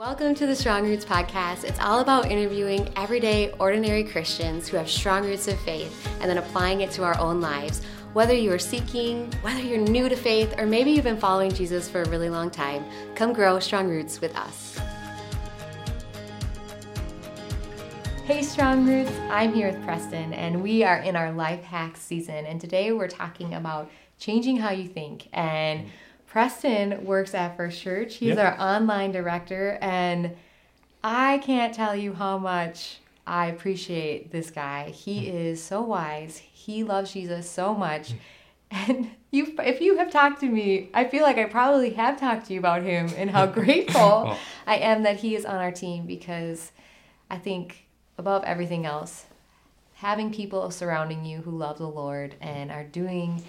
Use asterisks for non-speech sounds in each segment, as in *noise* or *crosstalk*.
Welcome to the Strong Roots Podcast. It's all about interviewing everyday, ordinary Christians who have strong roots of faith and then applying it to our own lives. Whether you are seeking, whether you're new to faith, or maybe you've been following Jesus for a really long time, come grow strong roots with us. Hey, Strong Roots, I'm here with Preston, and we are in our life hacks season. And today we're talking about changing how you think. And Preston works at First Church. He's our online director, and I can't tell you how much I appreciate this guy. He mm. is so wise. He loves Jesus so much. Mm. *laughs* And you if you have talked to me, I feel like I probably have talked to you about him and how *laughs* grateful oh. I am that he is on our team because I think above everything else, having people surrounding you who love the Lord and are doing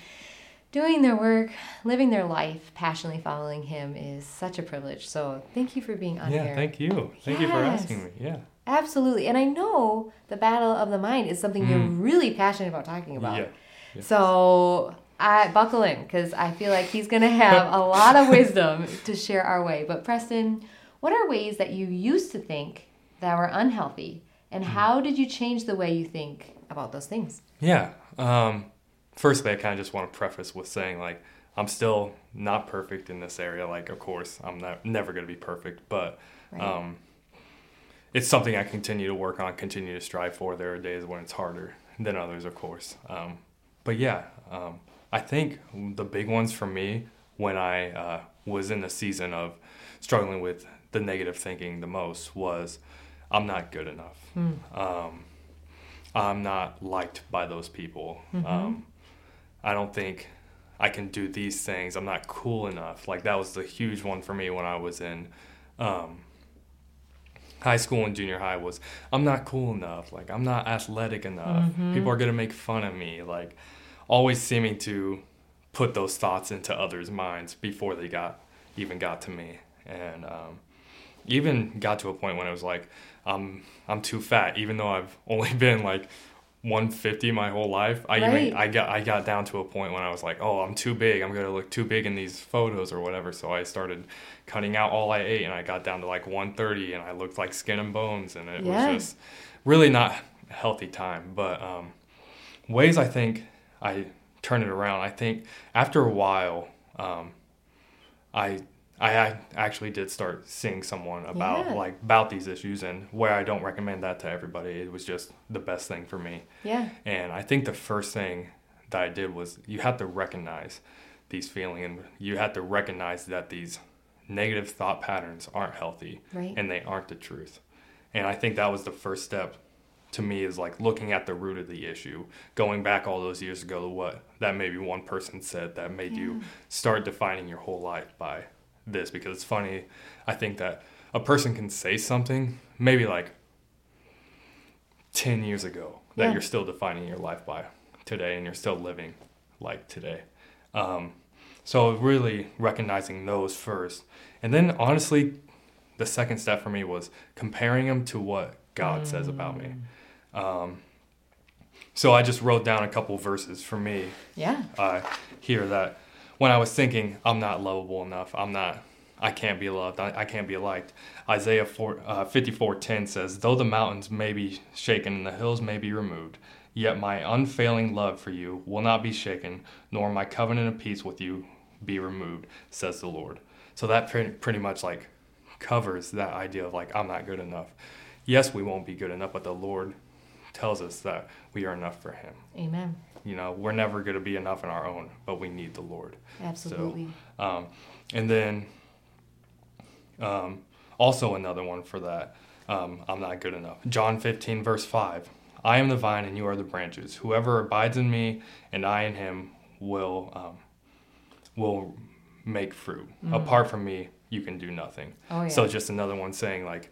doing their work, living their life, passionately following Him is such a privilege. So thank you for being on yeah, here. Yeah, thank you. Thank yes. you for asking me. Yeah. Absolutely. And I know the battle of the mind is something mm. you're really passionate about talking about. Yeah. yeah. So I buckle in because I feel like he's going to have a lot of *laughs* wisdom to share our way. But Preston, what are ways that you used to think that were unhealthy? And mm. how did you change the way you think about those things? Yeah. Um, firstly, I kind of just want to preface with saying like I'm still not perfect in this area. Like, of course, I'm not never going to be perfect, but right. um, it's something I continue to work on, continue to strive for. There are days when it's harder than others, of course. Um, but yeah, um, I think the big ones for me when I uh, was in the season of struggling with the negative thinking the most was I'm not good enough. Mm. I'm not liked by those people. Mm-hmm. I don't think I can do these things. I'm not cool enough. Like that was the huge one for me when I was in um, high school and junior high was I'm not cool enough. Like I'm not athletic enough. Mm-hmm. People are gonna make fun of me. Like always seeming to put those thoughts into others' minds before they got even got to me. And um, even got to a point when it was like I'm I'm too fat, even though I've *laughs* only been like 150 my whole life. I right. even I got I got down to a point when I was like, oh, I'm too big. I'm gonna look too big in these photos or whatever. So I started cutting out all I ate, and I got down to like 130, and I looked like skin and bones, and it yeah. was just really not a healthy time. But um, ways I think I turned it around. I think after a while, um, I I actually did start seeing someone about yeah. like about these issues and where I don't recommend that to everybody. It was just the best thing for me. Yeah. And I think the first thing that I did was you have to recognize these feelings and you have to recognize that these negative thought patterns aren't healthy right. and they aren't the truth. And I think that was the first step to me is like looking at the root of the issue, going back all those years ago to what that maybe one person said that made yeah. you start defining your whole life by this because it's funny. I think that a person can say something maybe like 10 years ago that yeah. you're still defining your life by today and you're still living like today. Um, so, really recognizing those first. And then, honestly, the second step for me was comparing them to what God mm. says about me. Mm. Um, so, I just wrote down a couple verses for me. Yeah. Uh, here that when I was thinking, I'm not lovable enough, I'm not, I can't be loved, I, I can't be liked. Isaiah 4, uh, 54:10 says, "Though the mountains may be shaken and the hills may be removed, yet my unfailing love for you will not be shaken, nor my covenant of peace with you be removed," says the Lord. So that pretty, pretty much like covers that idea of like I'm not good enough. Yes, we won't be good enough, but the Lord tells us that we are enough for Him. Amen. You know, we're never going to be enough in our own, but we need the Lord. Absolutely. So, um, and then um, also another one for that. Um, I'm not good enough. John 15, verse 5. I am the vine and you are the branches. Whoever abides in me and I in him will um, will make fruit. Mm. Apart from me, you can do nothing. Oh, yeah. So just another one saying like,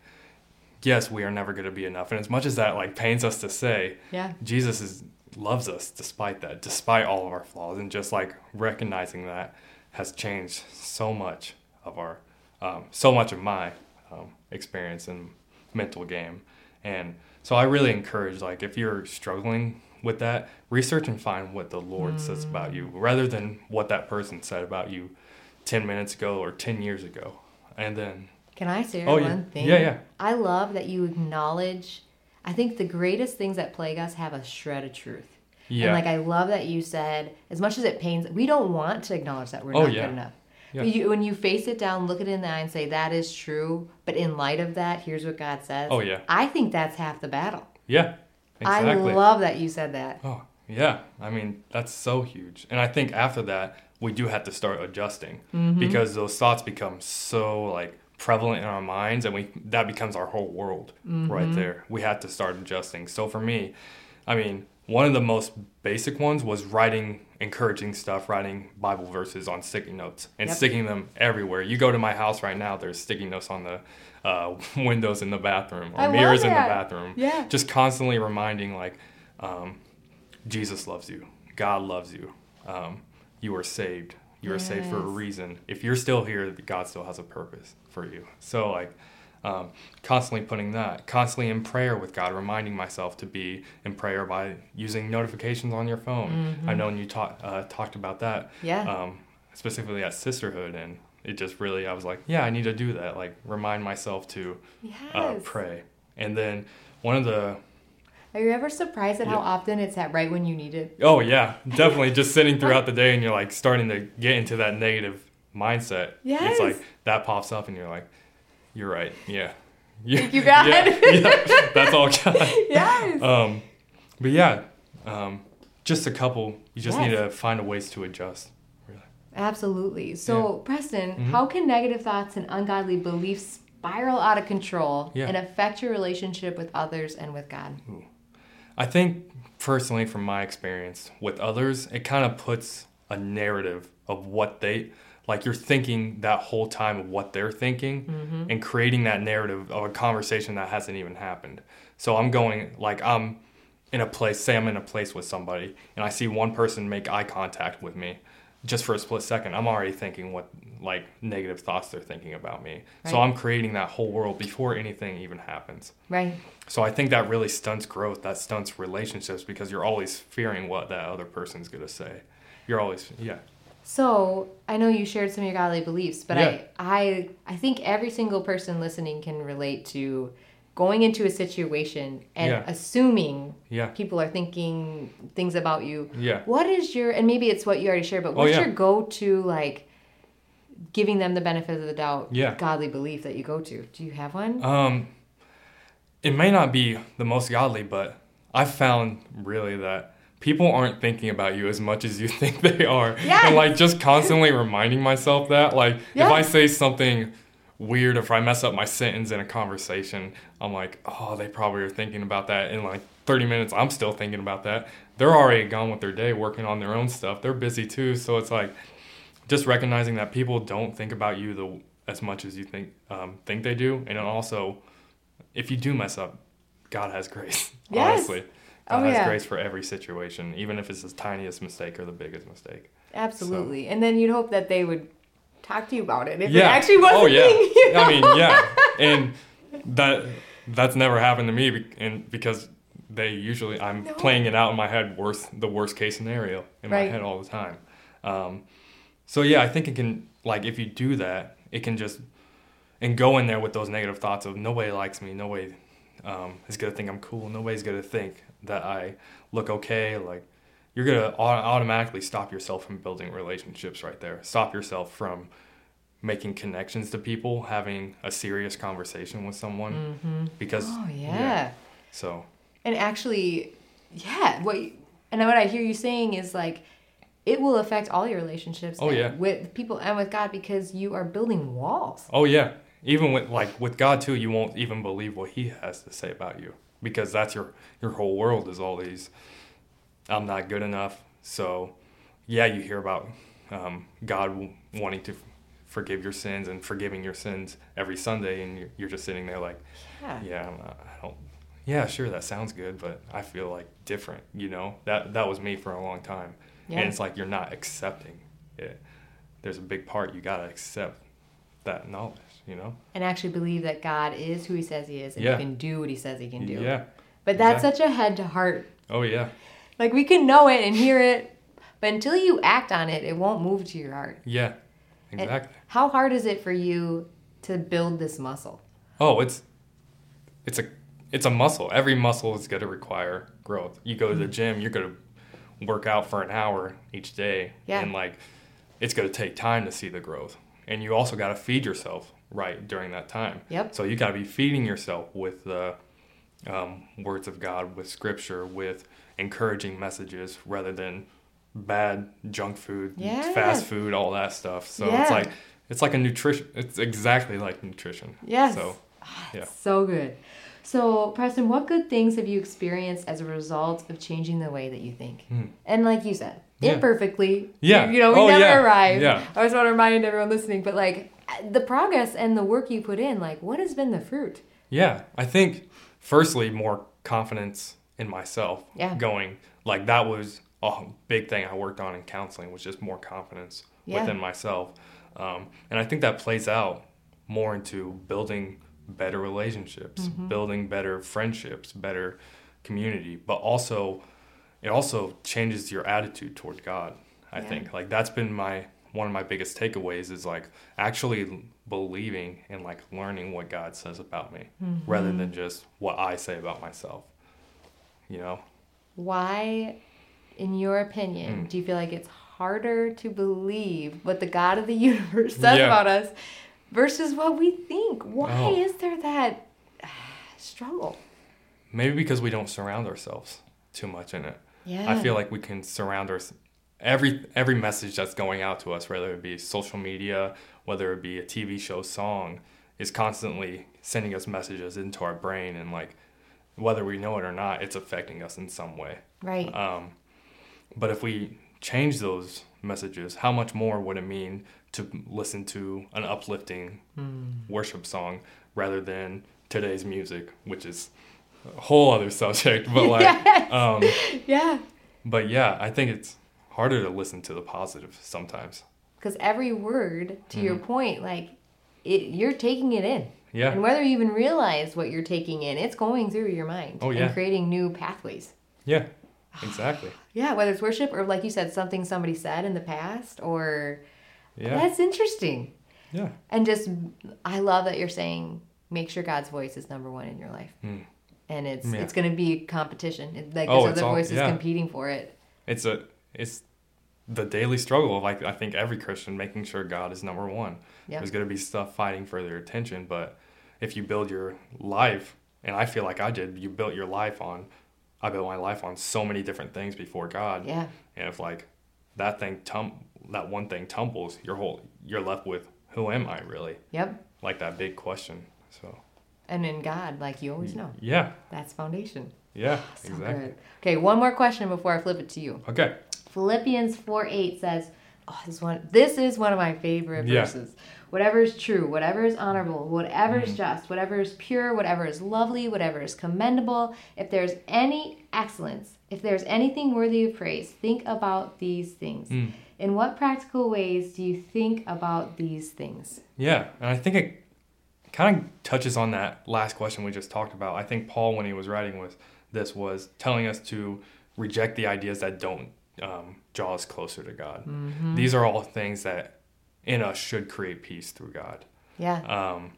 yes, we are never going to be enough. And as much as that like pains us to say, yeah, Jesus is loves us despite that, despite all of our flaws, and just like recognizing that has changed so much of our, um, so much of my um, experience and mental game. And so I really encourage like if you're struggling with that, research and find what the Lord mm. says about you, rather than what that person said about you ten minutes ago or ten years ago, and then Can I share Oh, one yeah. thing? Yeah, yeah. I love that you acknowledge. I think the greatest things that plague us have a shred of truth. Yeah. And like I love that you said, as much as it pains, we don't want to acknowledge that we're Oh, not yeah. good enough. Yeah. But you, when you face it down, look it in the eye, and say that is true. But in light of that, here's what God says. Oh, yeah. I think that's half the battle. yeah. Exactly. I love that you said that. Oh, yeah. I mean, that's so huge. And I think after that, we do have to start adjusting Mm-hmm. because those thoughts become so like prevalent in our minds and we that becomes our whole world Mm-hmm. right there. We had to start adjusting. So for me, I mean, one of the most basic ones was writing encouraging stuff, writing Bible verses on sticky notes and Yep. sticking them everywhere. You go to my house right now, there's sticky notes on the uh, *laughs* windows in the bathroom or I mirrors in the bathroom. Yeah. Just constantly reminding like um, Jesus loves you. God loves you. Um, you are saved. You are saved for a reason. If you're still here, God still has a purpose for you. So like um, constantly putting that, constantly in prayer with God, reminding myself to be in prayer by using notifications on your phone. I know when you talked uh, talked about that. Mm-hmm. Yeah. Um, specifically at sisterhood, and it just really I was like, yeah, I need to do that. Like remind myself to yes. uh, pray. And then one of the Are you ever surprised at how often it's at right when you need it? Oh yeah, definitely. Just sitting throughout the day and you're like starting to get into that negative mindset. Yes. It's like that pops up and you're like, you're right. Yeah. Yeah. Thank you, God. Yeah, *laughs* yeah. That's all God. yes. Um, but yeah, um, just a couple. You just need to find a ways to adjust. Really. Absolutely. So, Preston, Mm-hmm. how can negative thoughts and ungodly beliefs spiral out of control Yeah. and affect your relationship with others and with God? I think personally, from my experience with others, it kind of puts a narrative of what they like. You're thinking that whole time of what they're thinking, mm-hmm. and creating that narrative of a conversation that hasn't even happened. So I'm going like I'm in a place. Say I'm in a place with somebody, and I see one person make eye contact with me. Just for a split second, I'm already thinking what like negative thoughts they're thinking about me. So I'm creating that whole world before anything even happens. Right. So I think that really stunts growth. That stunts relationships because you're always fearing what that other person's gonna say. You're always yeah. So, I know you shared some of your godly beliefs, but Yeah. I, I, I think every single person listening can relate to going into a situation and Yeah. assuming Yeah. people are thinking things about you. Yeah. What is your and maybe it's what you already shared, but Oh, what's yeah. your go-to like giving them the benefit of the doubt Yeah. godly belief that you go to? Do you have one? Um it may not be the most godly, but I've found really that people aren't thinking about you as much as you *laughs* think they are. Yes. And like just constantly reminding myself that. Like if I say something weird if I mess up my sentence in a conversation, I'm like, oh, they probably are thinking about that in like 30 minutes. I'm still thinking about that. They're already gone with their day working on their own stuff. They're busy too. So it's like just recognizing that people don't think about you the as much as you think um, think they do, and also if you do mess up, God has grace. *laughs* Yes. Honestly, God Oh, has yeah. grace for every situation, even if it's the tiniest mistake or the biggest mistake. Absolutely. And then you'd hope that they would talk to you about it if it yeah. actually was oh a yeah. thing. you I mean, *laughs* yeah, and that that's never happened to me, and because they usually I'm No. playing it out in my head, worst the worst case scenario in Right. my head all the time. Um, so yeah, I think it can like if you do that, it can just and go in there with those negative thoughts of nobody likes me, nobody um, is gonna think I'm cool, nobody's gonna think that I look okay. Like you're gonna automatically stop yourself from building relationships right there. Stop yourself from making connections to people, having a serious conversation with someone mm-hmm. because Oh yeah. So And actually, yeah, what you, and what I hear you saying is like it will affect all your relationships Oh, yeah. with people and with God because you are building walls. oh yeah, even with like with God too, you won't even believe what He has to say about you because that's your your whole world is all these. I'm not good enough, so yeah, you hear about um, God wanting to forgive your sins and forgiving your sins every Sunday, and you're, you're just sitting there like, Yeah. yeah, I'm not, I don't. Yeah, sure, that sounds good, but I feel like different. You know, that that was me for a long time, Yeah. and it's like you're not accepting it. There's a big part you gotta accept that knowledge. You know. And actually believe that God is who he says he is and Yeah. he can do what he says he can do. Yeah. But that's Exactly. such a head to heart. Oh yeah. Like we can know it and hear it, but until you act on it, it won't move to your heart. Yeah. And Exactly. how hard is it for you to build this muscle? Oh, it's it's a it's a muscle. Every muscle is going to require growth. You go to the Mm-hmm. gym, you're going to work out for an hour each day, Yeah. and like it's going to take time to see the growth. And you also got to feed yourself right during that time. Yep. So you got to be feeding yourself with the um, words of God, with scripture, with encouraging messages, rather than bad junk food, Yeah. fast food, all that stuff. So Yeah. it's like it's like a nutrition. It's exactly like nutrition. Yes. So ah, yeah. So good. So, Preston, what good things have you experienced as a result of changing the way that you think? Hmm. And like you said. Yeah. imperfectly. Yeah. You know, we Oh, never yeah. arrive. Yeah. I just want to remind everyone listening, but like the progress and the work you put in, like what has been the fruit? Yeah, I think firstly more confidence in myself. Yeah. Going like that was a big thing I worked on in counseling was just more confidence Yeah. within myself, um, and I think that plays out more into building better relationships, Mm-hmm. building better friendships, better community, but also it also changes your attitude toward God. I Yeah. think like that's been my one of my biggest takeaways is like actually believing and like learning what God says about me rather than just what I say about myself. You know? Why, in your opinion, Mm. do you feel like it's harder to believe what the God of the universe says Yeah. about us versus what we think? Why Oh. is there that *sighs* struggle? Maybe because we don't surround ourselves too much in it. Yeah. I feel like we can surround our every every message that's going out to us, whether it be social media, whether it be a TV show, song, is constantly sending us messages into our brain, and like whether we know it or not, it's affecting us in some way. right. Um, but if we change those messages, how much more would it mean to listen to an uplifting worship song rather than today's music, which is a whole other *laughs* subject. But like, Yes. um, *laughs* yeah. but yeah, I think it's harder to listen to the positive sometimes. Because every word, to your point, like it, you're taking it in. Yeah. And whether you even realize what you're taking in, it's going through your mind Oh, yeah. and creating new pathways. Yeah, exactly. *sighs* Yeah, whether it's worship or like you said, something somebody said in the past, or Yeah, that's interesting. yeah, And just, I love that you're saying make sure God's voice is number one in your life. Mm. And it's Yeah. it's going to be competition. It, like Oh, there's other all- voices yeah. competing for it. it's a it's the daily struggle of like I think every Christian making sure God is number one. Yeah. There's gonna be stuff fighting for their attention, but if you build your life, and I feel like I did, you built your life on. I built my life on so many different things before God, Yeah. and if like that thing tum that one thing tumbles, your whole you're left with who am I really? Yep. Like that big question. So And in God, like you always know, yeah, that's foundation. yeah, ah, So exactly. good. Okay, one more question before I flip it to you. Okay. Philippians 4 8 says, oh, this one this is one of my favorite Yeah. verses. Whatever is true, whatever is honorable, whatever Mm-hmm. is just, whatever is pure, whatever is lovely, whatever is commendable, if there's any excellence, if there's anything worthy of praise, think about these things. Mm. In what practical ways do you think about these things? Yeah, and I think it kind of touches on that last question we just talked about. I think Paul, when he was writing with this, was telling us to reject the ideas that don't um, draw us closer to God. These are all things that in us should create peace through God. Yeah. Um,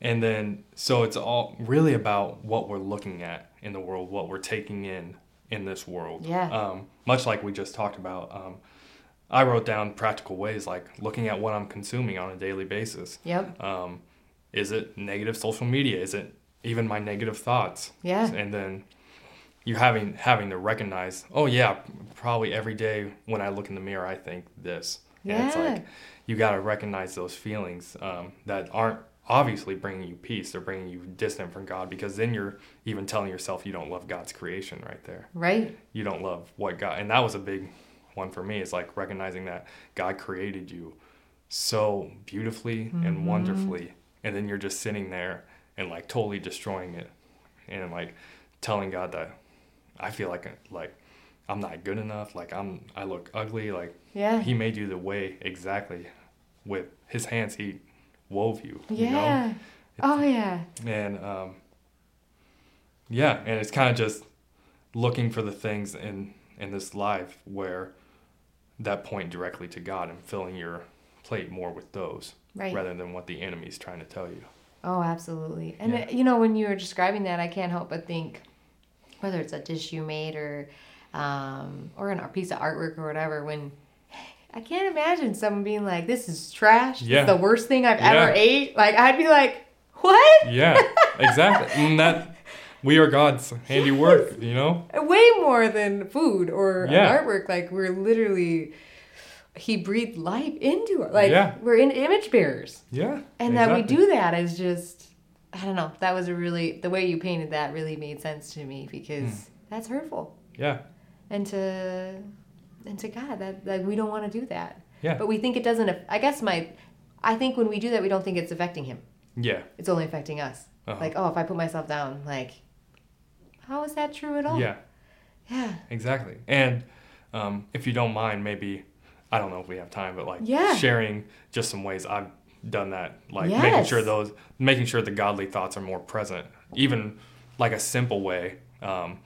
and then, so it's all really about what we're looking at in the world, what we're taking in in this world. Yeah. Um, much like we just talked about, um, I wrote down practical ways like looking at what I'm consuming on a daily basis. Yep. Um, is it negative social media? Is it even my negative thoughts? Yeah. And then you having having to recognize, oh yeah, probably every day when I look in the mirror, I think this. And it's Yeah. like you got to recognize those feelings um, that aren't obviously bringing you peace. They're bringing you distant from God because then you're even telling yourself you don't love God's creation right there. Right? You don't love what God, and that was a big one for me. Is like recognizing that God created you so beautifully and wonderfully, and then you're just sitting there and like totally destroying it, and like telling God that I feel like like I'm not good enough, like I'm I look ugly, like Yeah. He made you the way exactly with His hands. He wove you. You know? Yeah. Oh, yeah. and um, yeah, and it's kind of just looking for the things in in this life where that point directly to God and filling your plate more with those Right. rather than what the enemy's trying to tell you. Oh, absolutely. And Yeah. you know, when you were describing that, I can't help but think whether it's a dish you made or um, or an, a piece of artwork or whatever. When I can't imagine someone being like, "This is trash. This Yeah. is the worst thing I've Yeah. ever ate." Like I'd be like, "What?" Yeah, exactly. *laughs* and that we are God's handiwork, you know? Way more than food or Yeah. artwork. Like we're literally. He breathed life into it. Like Yeah. we're in image bearers. Yeah. And that we do that is just, I don't know. That was a really, the way you painted that really made sense to me because Hmm. that's hurtful. Yeah. And to, and to God, that, like, we don't want to do that. Yeah. But we think it doesn't, I guess my, I think when we do that, we don't think it's affecting him. Yeah. It's only affecting us. Uh-huh. Like, oh, if I put myself down, like, how is that true at all? Yeah. Yeah. Exactly. And um, if you don't mind, maybe I don't know if we have time, but like Yeah. sharing just some ways I've done that, like making sure those, making sure the godly thoughts are more present. Even like a simple way. Um,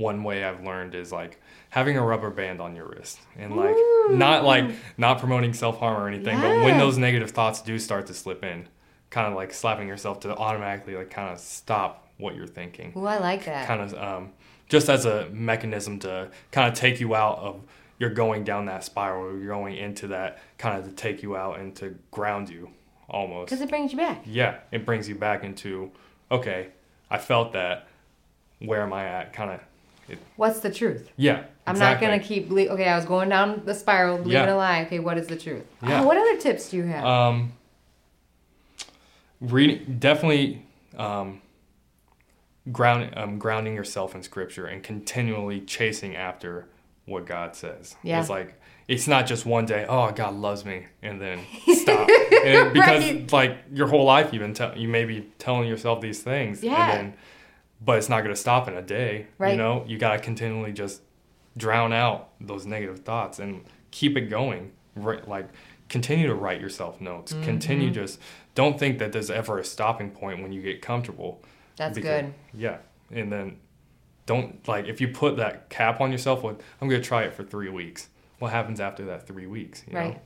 one way I've learned is like having a rubber band on your wrist. And like not like not promoting self harm or anything, but when those negative thoughts do start to slip in, kind of like slapping yourself to automatically like kind of stop what you're thinking. Ooh, I like that. kind of um, just as a mechanism to kind of take you out of you're going down that spiral you're going into that kind of to take you out and to ground you almost. Because it brings you back. yeah it brings you back into okay i felt that where am i at? Kind of What's the truth? yeah I'm exactly. not gonna keep. Ble- okay, I was going down the spiral, believing Yeah. a lie. Okay, what is the truth? Yeah. Oh, what other tips do you have? um reading definitely um ground um, grounding yourself in scripture and continually chasing after what god says Yeah. it's like it's not just one day oh god loves me and then *laughs* stop and because Right. like your whole life you've been tell you may be telling yourself these things Yeah. and then but it's not going to stop in a day Right. you know you got to continually just drown out those negative thoughts and keep it going right like continue to write yourself notes Mm-hmm. continue just don't think that there's ever a stopping point when you get comfortable That's because- good. yeah and then don't like if you put that cap on yourself with i'm going to try it for three weeks what happens after that three weeks you know? Right.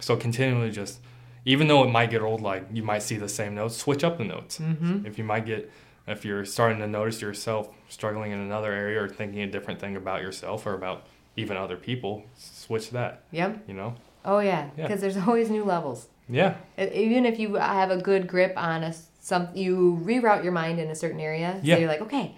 so continually just even though it might get old like you might see the same notes switch up the notes Mm-hmm. if you might get if you're starting to notice yourself struggling in another area or thinking a different thing about yourself or about even other people switch that Yep. you know Oh yeah, Yeah. because there's *laughs* always new levels. yeah Even if you have a good grip on a, some, you reroute your mind in a certain area. Yeah. So you're like, okay,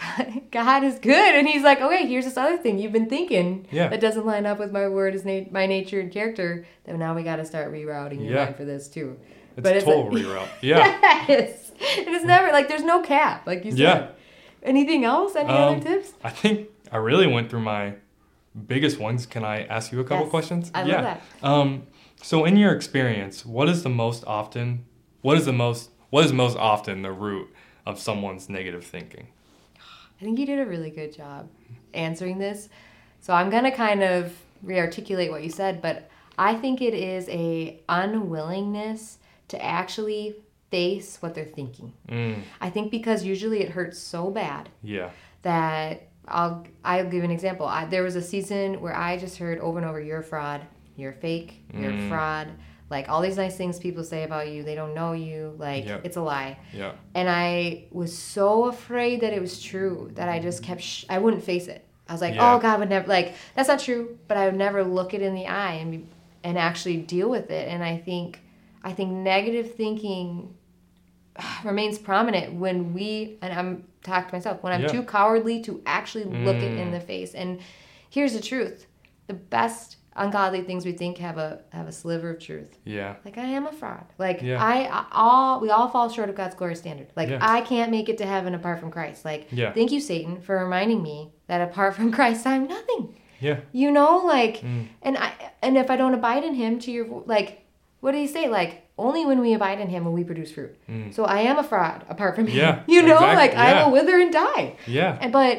God, *laughs* God is good, and He's like, okay, here's this other thing you've been thinking Yeah. that doesn't line up with my word, is na- my nature and character. Then now we got to start rerouting your Yeah. mind for this too. it's But a it's a- total reroute yeah yes, *laughs* it is never like there's no cap, like you said. Yeah. Anything else? Any Um, other tips? i think i really went through my biggest ones can i ask you a couple Yes. questions I love yeah that. um so in your experience what is the most often what is the most what is most often the root of someone's negative thinking I think you did a really good job answering this. So I'm going to kind of rearticulate what you said, but I think it is a unwillingness to actually face what they're thinking. mm, I think because usually it hurts so bad yeah that I'll I'll give an example. I, there was a season where I just heard over and over, "You're a fraud. You're fake. You're a Mm. fraud." Like all these nice things people say about you, they don't know you. Like Yep. it's a lie. yeah And I was so afraid that it was true that I just kept, sh- I wouldn't face it. I was like, Yeah. oh, God would never, like, that's not true. But I would never look it in the eye and, be, and actually deal with it. And I think, I think negative thinking remains prominent when we, and I'm talking to myself, when I'm Yeah. too cowardly to actually look it in Mm. the face. And here's the truth the best ungodly things we think have a have a sliver of truth yeah like I am a fraud. Like Yeah. I, I all we all fall short of God's glory standard. Like Yeah. I can't make it to heaven apart from Christ. Like Yeah. thank you Satan for reminding me that apart from *laughs* Christ I'm nothing. yeah You know like Mm. and I and if I don't abide in him to your like what do you say like only when we abide in him will we produce fruit. Mm. So I am a fraud apart from him. Yeah, *laughs* you know exactly, like I will wither and die. yeah And but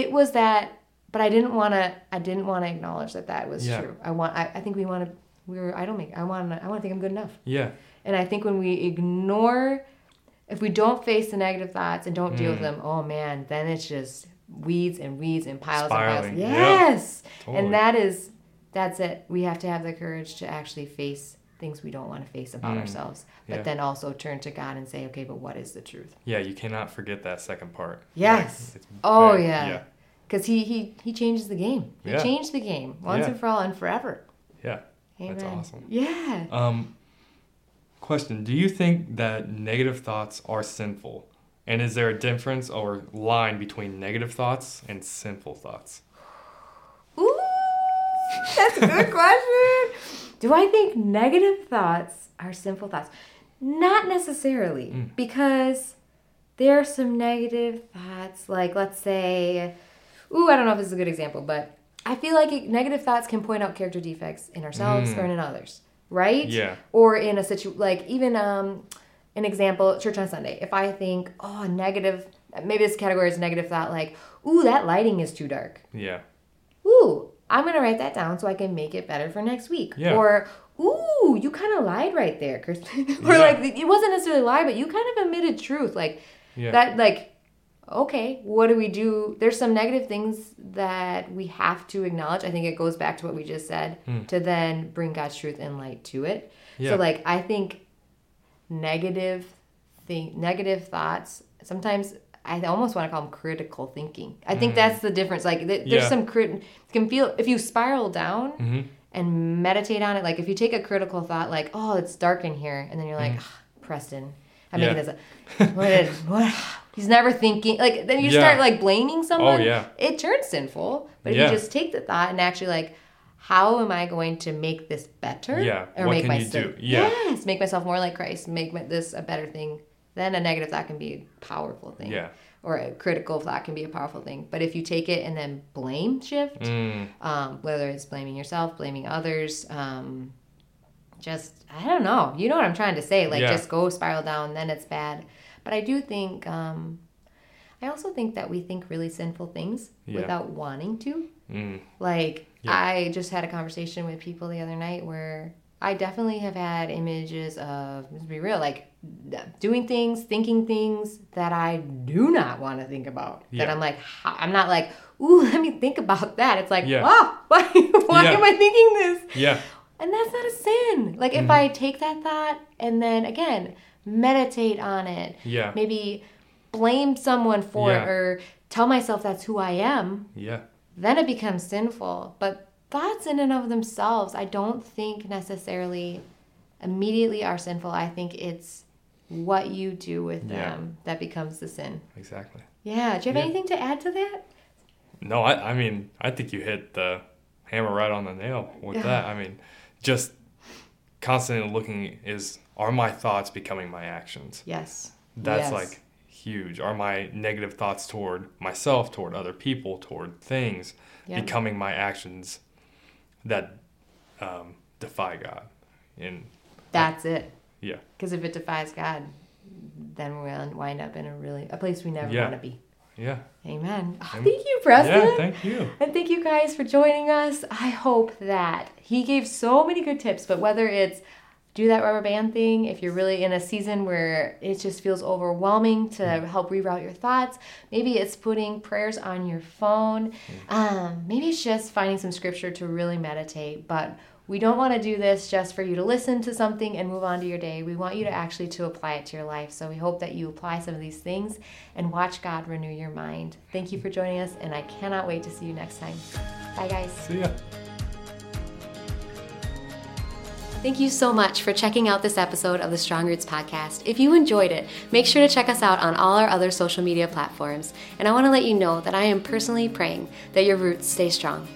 it was that but I didn't want to I didn't want to acknowledge that that was Yeah. true. I want I, I think we want to We're. I don't make I want to I want to think I'm good enough. yeah And I think when we ignore, if we don't face the negative thoughts and don't deal with Mm. them, oh man, then it's just weeds and weeds and piles Spiraling, and piles. yeah. Yes. Totally. And that is, that's it. We have to have the courage to actually face things we don't want to face about Mm. ourselves. But Yeah. then also turn to God and say, okay, but what is the truth? Yeah, you cannot forget that second part. Yes. Like, Oh, very- yeah. Yeah. Because he, he, he changes the game. He Yeah. changed the game once Yeah. and for all and forever. Yeah. Amen. That's awesome. Yeah. Um, question: Do you think that negative thoughts are sinful? And is there a difference or line between negative thoughts and sinful thoughts? Ooh, that's a good *laughs* question. Do I think negative thoughts are sinful thoughts? Not necessarily, Mm. because there are some negative thoughts, like let's say, ooh, I don't know if this is a good example, but I feel like it, negative thoughts can point out character defects in ourselves Mm. or in others, right? Yeah. Or in a situ, like even um, an example, church on Sunday. If I think, oh, negative, maybe this category is negative thought, like, ooh, that lighting is too dark Yeah. I'm gonna write that down so I can make it better for next week. Yeah. Or, ooh, you kind of lied right there, Kristin. *laughs* or Yeah. like it wasn't necessarily a lie, but you kind of admitted truth. Like Yeah. that, like, okay, what do we do? There's some negative things that we have to acknowledge. I think it goes back to what we just said Hmm. to then bring God's truth and light to it. Yeah. So like I think negative think negative thoughts sometimes I almost want to call them critical thinking. I think that's the difference. Like th- there's. Yeah. some crit can feel if you spiral down hmm and meditate on it. Like if you take a critical thought, like oh it's dark in here, and then you're like "Ah, Preston, I'm. Yeah. making this. Up. What is what? He's never thinking. Like then you Yeah. start like blaming someone. Oh, yeah. It turns sinful. But if you just take the thought and actually like. How am I going to make this better? Yeah. Or What make myself. Yeah. Yes, make myself more like Christ. Make my, this a better thing. Then a negative thought can be a powerful thing Yeah. or a critical thought can be a powerful thing. But if you take it and then blame shift, Mm. um, whether it's blaming yourself, blaming others, um, just I don't know. You know what I'm trying to say? Like Yeah. just go spiral down, then it's bad. But I do think um, I also think that we think really sinful things Yeah. without wanting to. Mm. Like Yeah. I just had a conversation with people the other night where I definitely have had images of let's be real, like doing things, thinking things that I do not want to think about. That I'm like, I'm not like, ooh, *laughs* let me think about that. It's like, Yeah. wow, *laughs* why, why Yeah. am I thinking this? Yeah. And that's not a sin. Like Mm-hmm. if I take that thought and then again meditate on it, Yeah. maybe blame someone for Yeah. it or tell myself that's who I am Yeah. then it becomes sinful. But thoughts in and of themselves, I don't think necessarily immediately are sinful. I think it's what you do with Yeah. them that becomes the sin. Exactly. Yeah. Do you have Yeah. anything to add to that? No, I, I mean, I think you hit the hammer right on the nail with that. I mean, just constantly looking is are my thoughts becoming my actions? Yes. That's Yes. like huge. Are my negative thoughts toward myself, toward other people, toward things Yeah. becoming my actions that um, defy God? And That's it. yeah, Because if it defies God, then we'll wind up in a really a place we never Yeah. want to be. yeah, Amen. Oh, thank you, Preston. yeah. Thank you. And thank you guys for joining us. I hope that he gave so many good tips, but whether it's do that rubber band thing, if you're really in a season where it just feels overwhelming to help reroute your thoughts, maybe it's putting prayers on your phone, um, maybe it's just finding some scripture to really meditate. But we don't want to do this just for you to listen to something and move on to your day. We want you to actually to apply it to your life. So we hope that you apply some of these things and watch God renew your mind. Thank you for joining us, and I cannot wait to see you next time. Bye, guys. See ya. Thank you so much for checking out this episode of the Strong Roots podcast. If you enjoyed it, make sure to check us out on all our other social media platforms. And I want to let you know that I am personally praying that your roots stay strong.